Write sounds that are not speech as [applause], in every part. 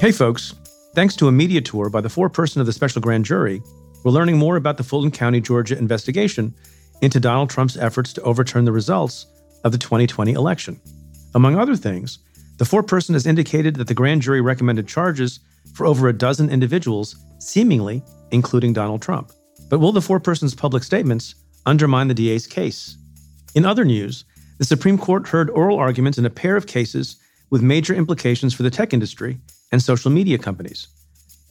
Hey, folks. Thanks to a media tour by the foreperson of the special grand jury, we're learning more about the Fulton County, Georgia investigation into Donald Trump's efforts to overturn the results of the 2020 election. Among other things, the foreperson has indicated that the grand jury recommended charges for over a dozen individuals, seemingly including Donald Trump. But will the foreperson's public statements undermine the DA's case? In other news, the Supreme Court heard oral arguments in a pair of cases with major implications for the tech industry and social media companies.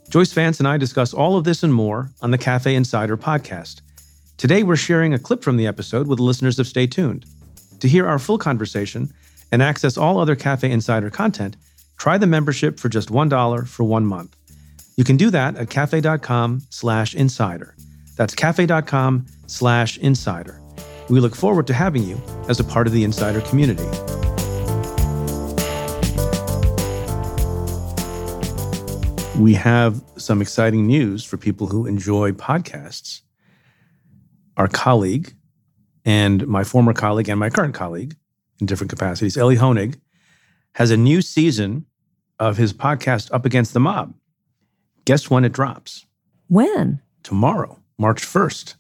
Joyce Vance and I discuss all of this and more on the Cafe Insider podcast. Today, we're sharing a clip from the episode with listeners of Stay Tuned. To hear our full conversation and access all other Cafe Insider content, try the membership for just $1 for one month. You can do that at cafe.com slash insider. That's cafe.com slash insider. We look forward to having you as a part of the insider community. We have some exciting news for people who enjoy podcasts. Our colleague and my former colleague and my current colleague in different capacities, Elie Honig, has a new season of his podcast Up Against the Mob. Guess when it drops? When? Tomorrow, March 1st.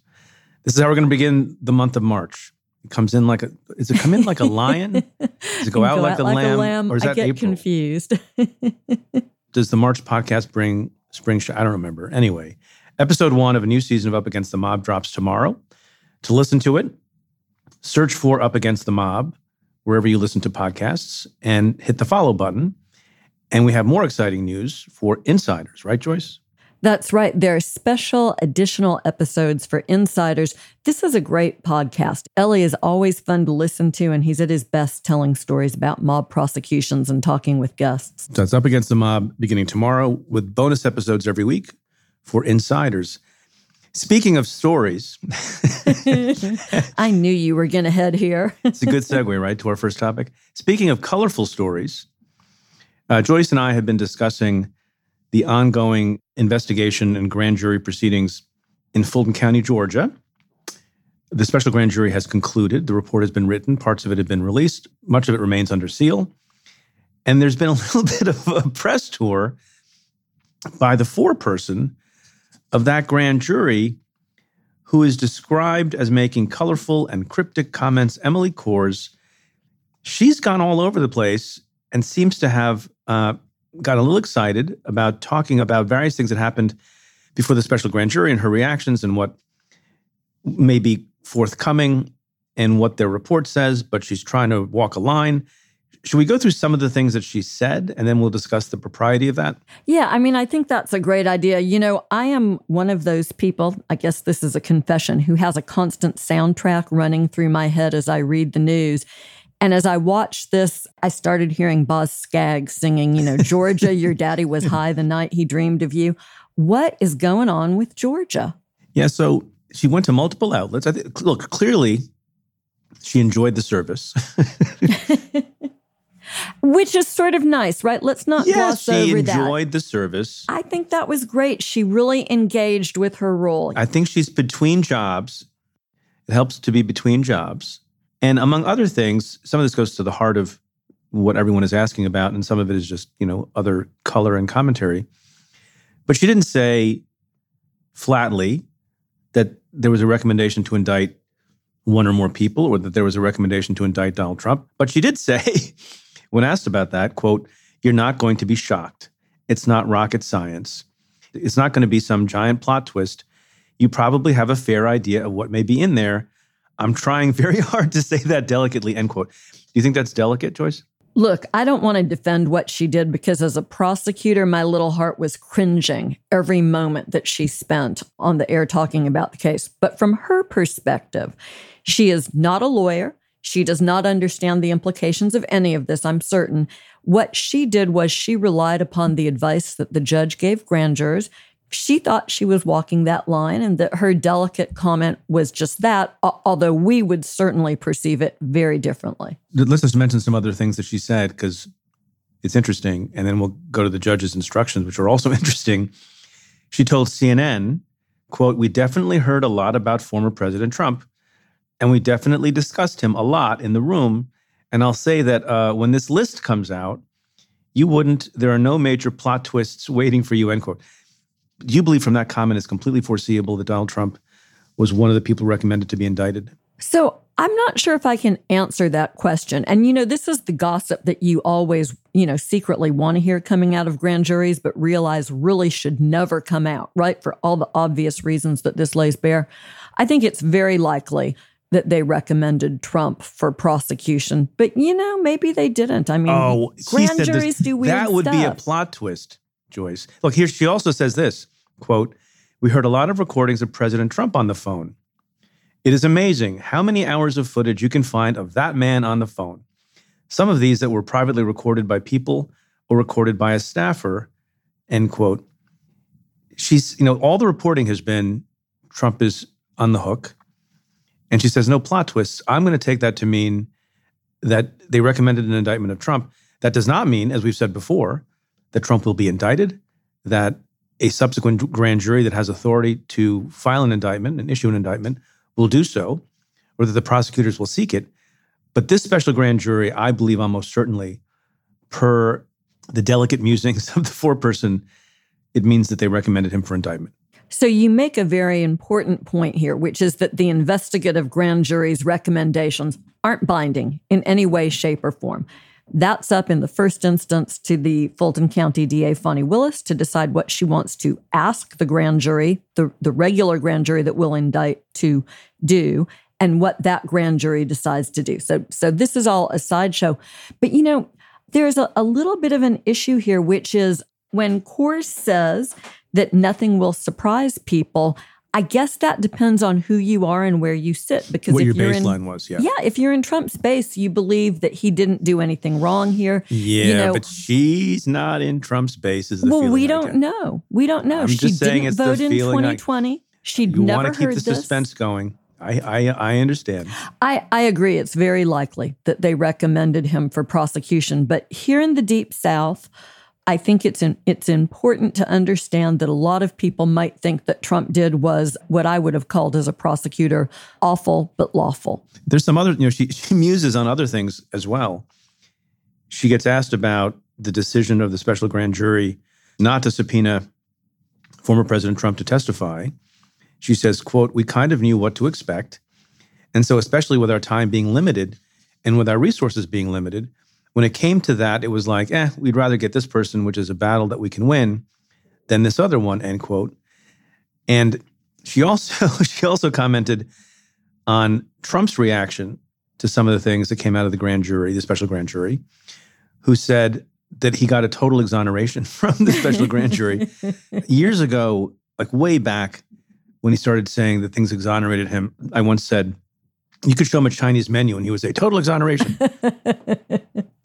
This is how we're going to begin the month of March. It comes in like a, does it come in like a lion? [laughs] Does it go, out, go like, out a, like lamb, a lamb? Or is I that get April? confused. [laughs] does the March podcast bring spring show? I don't remember. Anyway, episode one of a new season of Up Against the Mob drops tomorrow. To listen to it, search for Up Against the Mob wherever you listen to podcasts and hit the follow button. And we have more exciting news for insiders, right, Joyce? That's right. There are special additional episodes for insiders. This is a great podcast. Elie is always fun to listen to, and he's at his best telling stories about mob prosecutions and talking with guests. So it's Up Against the Mob beginning tomorrow with bonus episodes every week for insiders. Speaking of stories, [laughs] I knew you were going to head here. [laughs] it's a good segue, right, to our first topic. Speaking of colorful stories, uh, Joyce and I have been discussing the ongoing investigation and grand jury proceedings in Fulton County, Georgia. The special grand jury has concluded. The report has been written. Parts of it have been released. Much of it remains under seal. And there's been a [laughs] little bit of a press tour by the foreperson of that grand jury who is described as making colorful and cryptic comments. Emily Kohrs, she's gone all over the place and seems to have uh, got a little excited about talking about various things that happened before the special grand jury and her reactions and what may be forthcoming and what their report says, but she's trying to walk a line. Should we go through some of the things that she said and then we'll discuss the propriety of that? Yeah, I mean, I think that's a great idea. You know, I am one of those people, I guess this is a confession, who has a constant soundtrack running through my head as I read the news. And as I watched this, I started hearing Boz Scaggs singing, you know, Georgia, your [laughs] daddy was high the night he dreamed of you. What is going on with Georgia? Yeah, so she went to multiple outlets. I think, look, clearly she enjoyed the service. [laughs] Which is sort of nice, right? Let's not yes, gloss over that. She enjoyed the service. I think that was great. She really engaged with her role. I think she's between jobs. It helps to be between jobs. And among other things, some of this goes to the heart of what everyone is asking about, and some of it is just, you know, other color and commentary. But she didn't say flatly that there was a recommendation to indict one or more people or that there was a recommendation to indict Donald Trump. But she did [laughs] say, when asked about that, quote, you're not going to be shocked. It's not rocket science. It's not going to be some giant plot twist. You probably have a fair idea of what may be in there. I'm trying very [laughs] hard to say that delicately, end quote. Do you think that's delicate, Joyce? Look, I don't want to defend what she did because as a prosecutor, my little heart was cringing every moment that she spent on the air talking about the case. But from her perspective, she is not a lawyer. She does not understand the implications of any of this, I'm certain. What she did was she relied upon the advice that the judge gave grand jurors. She thought she was walking that line and that her delicate comment was just that, although we would certainly perceive it very differently. Let's just mention some other things that she said because it's interesting. And then we'll go to the judge's instructions, which are also [laughs] interesting. She told CNN, quote, We definitely heard a lot about former President Trump, and we definitely discussed him a lot in the room. And I'll say that uh, when this list comes out, You wouldn't. There are no major plot twists waiting for you, end quote. Do you believe from that comment it's completely foreseeable that Donald Trump was one of the people recommended to be indicted? So I'm not sure if I can answer that question. And, you know, this is the gossip that you always, you know, secretly want to hear coming out of grand juries, but realize really should never come out, right? For all the obvious reasons that this lays bare. I think it's very likely that they recommended Trump for prosecution, but, you know, maybe they didn't. I mean, oh, grand juries this, do weird That would stuff. be a plot twist, Joyce. Look, here she also says this quote, We heard a lot of recordings of President Trump on the phone. It is amazing how many hours of footage you can find of that man on the phone. Some of these that were privately recorded by people or recorded by a staffer, end quote. She's, you know, all the reporting has been Trump is on the hook. And she says, no plot twists. I'm going to take that to mean that they recommended an indictment of Trump. That does not mean, as we've said before, that Trump will be indicted, that a subsequent grand jury that has authority to file an indictment and issue an indictment will do so, or that the prosecutors will seek it. But this special grand jury, I believe almost certainly, per the delicate musings [laughs] of the foreperson, it means that they recommended him for indictment. So you make a very important point here, which is that the investigative grand jury's recommendations aren't binding in any way, shape, or form. That's up in the first instance to the Fulton County DA, Fani Willis, to decide what she wants to ask the grand jury, the, the regular grand jury that will indict, to do, and what that grand jury decides to do. So, so this is all a sideshow. But you know, there's a, a little bit of an issue here, which is when Kohrs says that nothing will surprise people. I guess that depends on who you are and where you sit. Because what if your you're baseline in, was, yeah, yeah, if you're in Trump's base, you believe that he didn't do anything wrong here. Yeah, you know, but she's not in Trump's base. Is the well, we don't know. We don't know. I'm she just saying didn't it's the vote in feeling I- 2020. She'd You never want to keep heard the this. suspense going. I, I I understand. I, I agree. It's very likely that they recommended him for prosecution. But here in the Deep South, I think it's in, it's important to understand that a lot of people might think that Trump did was what I would have called as a prosecutor awful but lawful. There's some other, you know, she, she muses on other things as well. She gets asked about the decision of the special grand jury not to subpoena former President Trump to testify. She says, quote, we kind of knew what to expect. And so, especially with our time being limited and with our resources being limited, when it came to that, it was like, eh, we'd rather get this person, which is a battle that we can win, than this other one, end quote. And she also [laughs] she also commented on Trump's reaction to some of the things that came out of the grand jury, the special grand jury, who said that he got a total exoneration [laughs] from the special grand jury [laughs] years ago, like way back when he started saying that things exonerated him. I once said, you could show him a Chinese menu and he would say, total exoneration.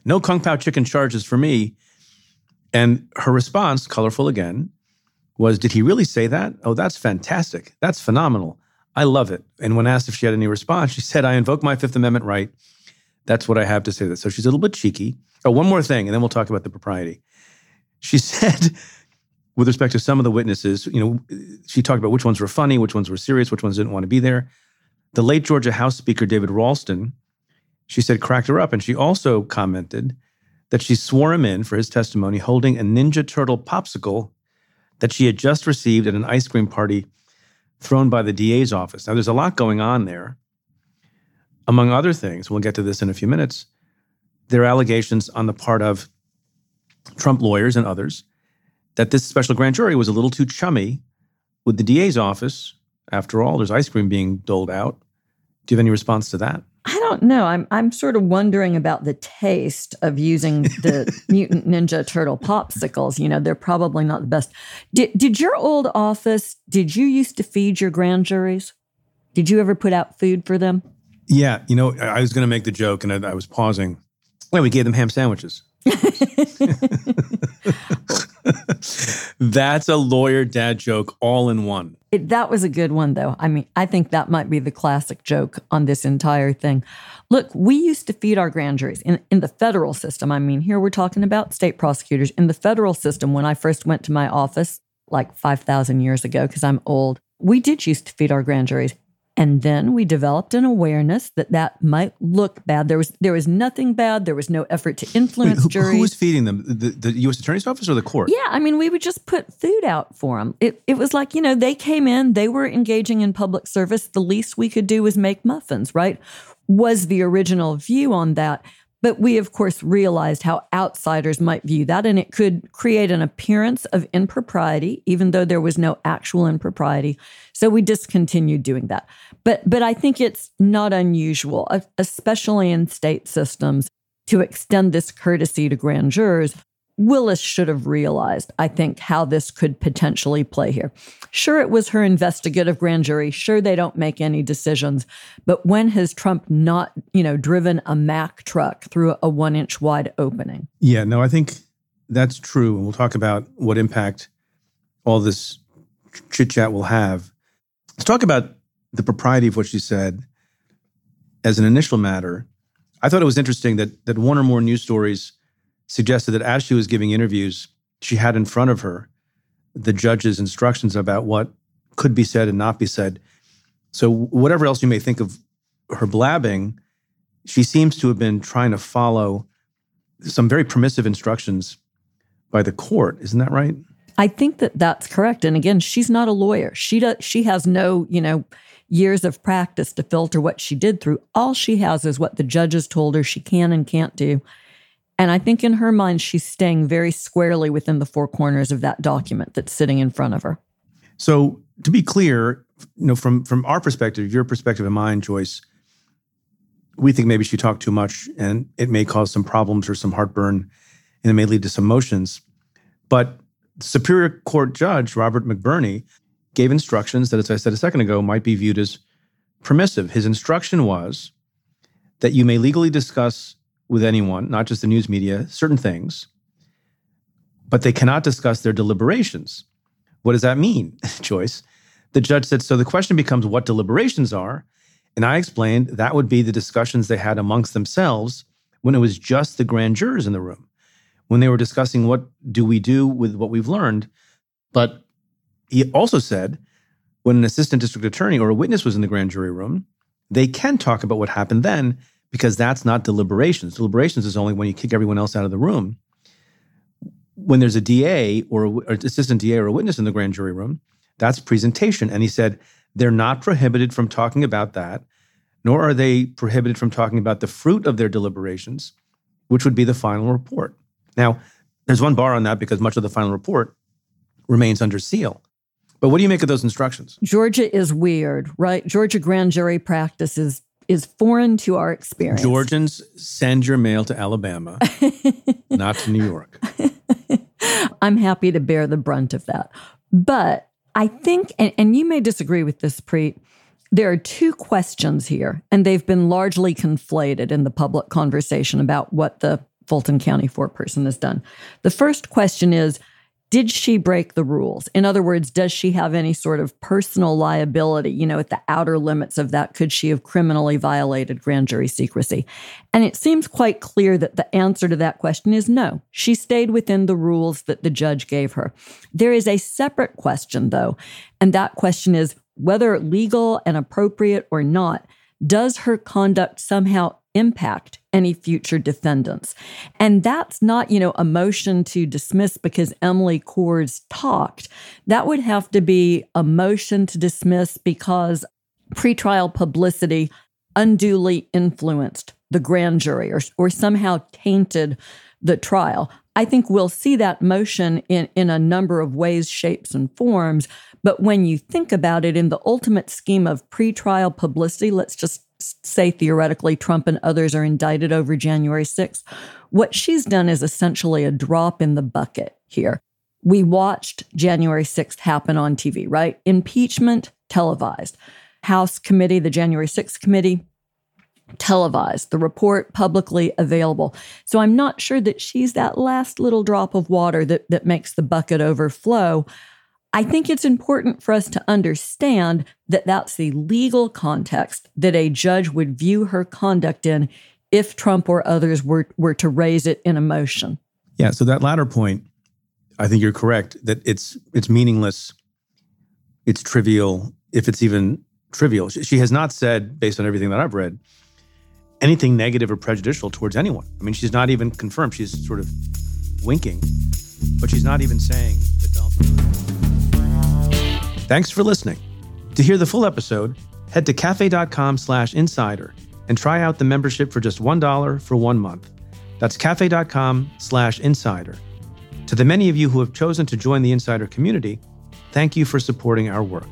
No Kung Pao chicken charges for me. And her response, colorful again, was, Did he really say that? Oh, that's fantastic. That's phenomenal. I love it. And when asked if she had any response, she said, I invoke my Fifth Amendment right. That's what I have to say. That. So she's a little bit cheeky. Oh, one more thing, and then we'll talk about the propriety. She [laughs] said, with respect to some of the witnesses, you know, she talked about which ones were funny, which ones were serious, which ones didn't want to be there. The late Georgia House Speaker David Ralston, she said, cracked her up. And she also commented that she swore him in for his testimony holding a Ninja Turtle popsicle that she had just received at an ice cream party thrown by the DA's office. Now, there's a lot going on there. Among other things, we'll get to this in a few minutes, there are allegations on the part of Trump lawyers and others that this special grand jury was a little too chummy with the DA's office. After all, there's ice cream being doled out. Do you have any response to that? I don't know. I'm I'm sort of wondering about the taste of using the [laughs] Mutant Ninja Turtle popsicles. You know, they're probably not the best. Did did your old office? Did you used to feed your grand juries? Did you ever put out food for them? Yeah, you know, I was going to make the joke, and I, I was pausing. Yeah, we gave them ham sandwiches. That's a lawyer dad joke all in one. It, that was a good one, though. I mean, I think that might be the classic joke on this entire thing. Look, we used to feed our grand juries in, in the federal system. I mean, here we're talking about state prosecutors. In the federal system, when I first went to my office like 5,000 years ago, because I'm old, we did used to feed our grand juries. And then we developed an awareness that that might look bad. There was there was nothing bad. There was no effort to influence Wait, who, juries. Who was feeding them? The, the, U.S. Attorney's Office or the court? Yeah, I mean, we would just put food out for them. It it was like you know they came in, they were engaging in public service. The least we could do was make muffins, right? Was the original view on that. But we, of course, realized how outsiders might view that, and it could create an appearance of impropriety, even though there was no actual impropriety. So we discontinued doing that. But, but I think it's not unusual, especially in state systems, to extend this courtesy to grand jurors Willis should have realized, I think, how this could potentially play here. Sure, it was her investigative grand jury. Sure, they don't make any decisions. But when has Trump not, you know, driven a Mack truck through a one inch wide opening? Yeah, no, I think that's true. And we'll talk about what impact all this chit chat will have. Let's talk about the propriety of what she said as an initial matter. I thought it was interesting that that one or more news stories suggested that as she was giving interviews, she had in front of her the judge's instructions about what could be said and not be said. So, whatever else you may think of her blabbing, she seems to have been trying to follow some very permissive instructions by the court. Isn't that right? I think that that's correct. And again, she's not a lawyer. She does. She has no, you know, years of practice to filter what she did through. All she has is what the judges told her she can and can't do. And I think in her mind, she's staying very squarely within the four corners of that document that's sitting in front of her. So, to be clear, you know, from from our perspective, your perspective and mine, Joyce, we think maybe she talked too much, and it may cause some problems or some heartburn, and it may lead to some motions. But Superior Court Judge Robert McBurney gave instructions that, as I said a second ago, might be viewed as permissive. His instruction was that you may legally discuss with anyone, not just the news media, certain things, but they cannot discuss their deliberations. What does that mean, [laughs] Joyce? The judge said, so the question becomes what deliberations are. And I explained that would be the discussions they had amongst themselves when it was just the grand jurors in the room, when they were discussing what do we do with what we've learned. But he also said when an assistant district attorney or a witness was in the grand jury room, they can talk about what happened then because that's not deliberations. Deliberations is only when you kick everyone else out of the room. When there's a DA or, assistant DA or a witness in the grand jury room, that's presentation. And he said they're not prohibited from talking about that, nor are they prohibited from talking about the fruit of their deliberations, which would be the final report. Now, there's one bar on that because much of the final report remains under seal. But what do you make of those instructions? Georgia is weird, right? Georgia grand jury practice is is foreign to our experience. Georgians send your mail to Alabama, [laughs] not to New York. I'm happy to bear the brunt of that. But I think, and, and you may disagree with this, Preet, there are two questions here, and they've been largely conflated in the public conversation about what the Fulton County foreperson has done. The first question is did she break the rules? In other words, does she have any sort of personal liability? You know, at the outer limits of that, could she have criminally violated grand jury secrecy? And it seems quite clear that the answer to that question is no. She stayed within the rules that the judge gave her. There is a separate question, though, and that question is whether legal and appropriate or not, does her conduct somehow impact any future defendants. And that's not, you know, a motion to dismiss because Emily Kohrs talked. That would have to be a motion to dismiss because pretrial publicity unduly influenced the grand jury or, or somehow tainted the trial. I think we'll see that motion in, in a number of ways, shapes, and forms. But when you think about it in the ultimate scheme of pretrial publicity, let's just say theoretically Trump and others are indicted over January 6th, what she's done is essentially a drop in the bucket here. We watched January 6th happen on TV, right? Impeachment televised. House committee, the January 6th committee, televised, the report publicly available. So I'm not sure that she's that last little drop of water that, that makes the bucket overflow. I think it's important for us to understand that that's the legal context that a judge would view her conduct in if Trump or others were, were to raise it in a motion. Yeah, so that latter point, I think you're correct that it's it's meaningless, it's trivial if it's even trivial. She, has not said, based on everything that I've read, anything negative or prejudicial towards anyone. I mean, she's not even confirmed. She's sort of winking, but she's not even saying that Donald Thanks for listening. To hear the full episode, head to cafe.com slash insider and try out the membership for just $1 for one month. That's cafe.com slash insider. To the many of you who have chosen to join the insider community, thank you for supporting our work.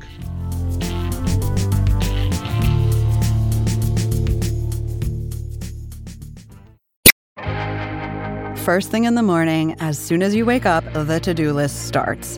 First thing in the morning, as soon as you wake up, the to do list starts.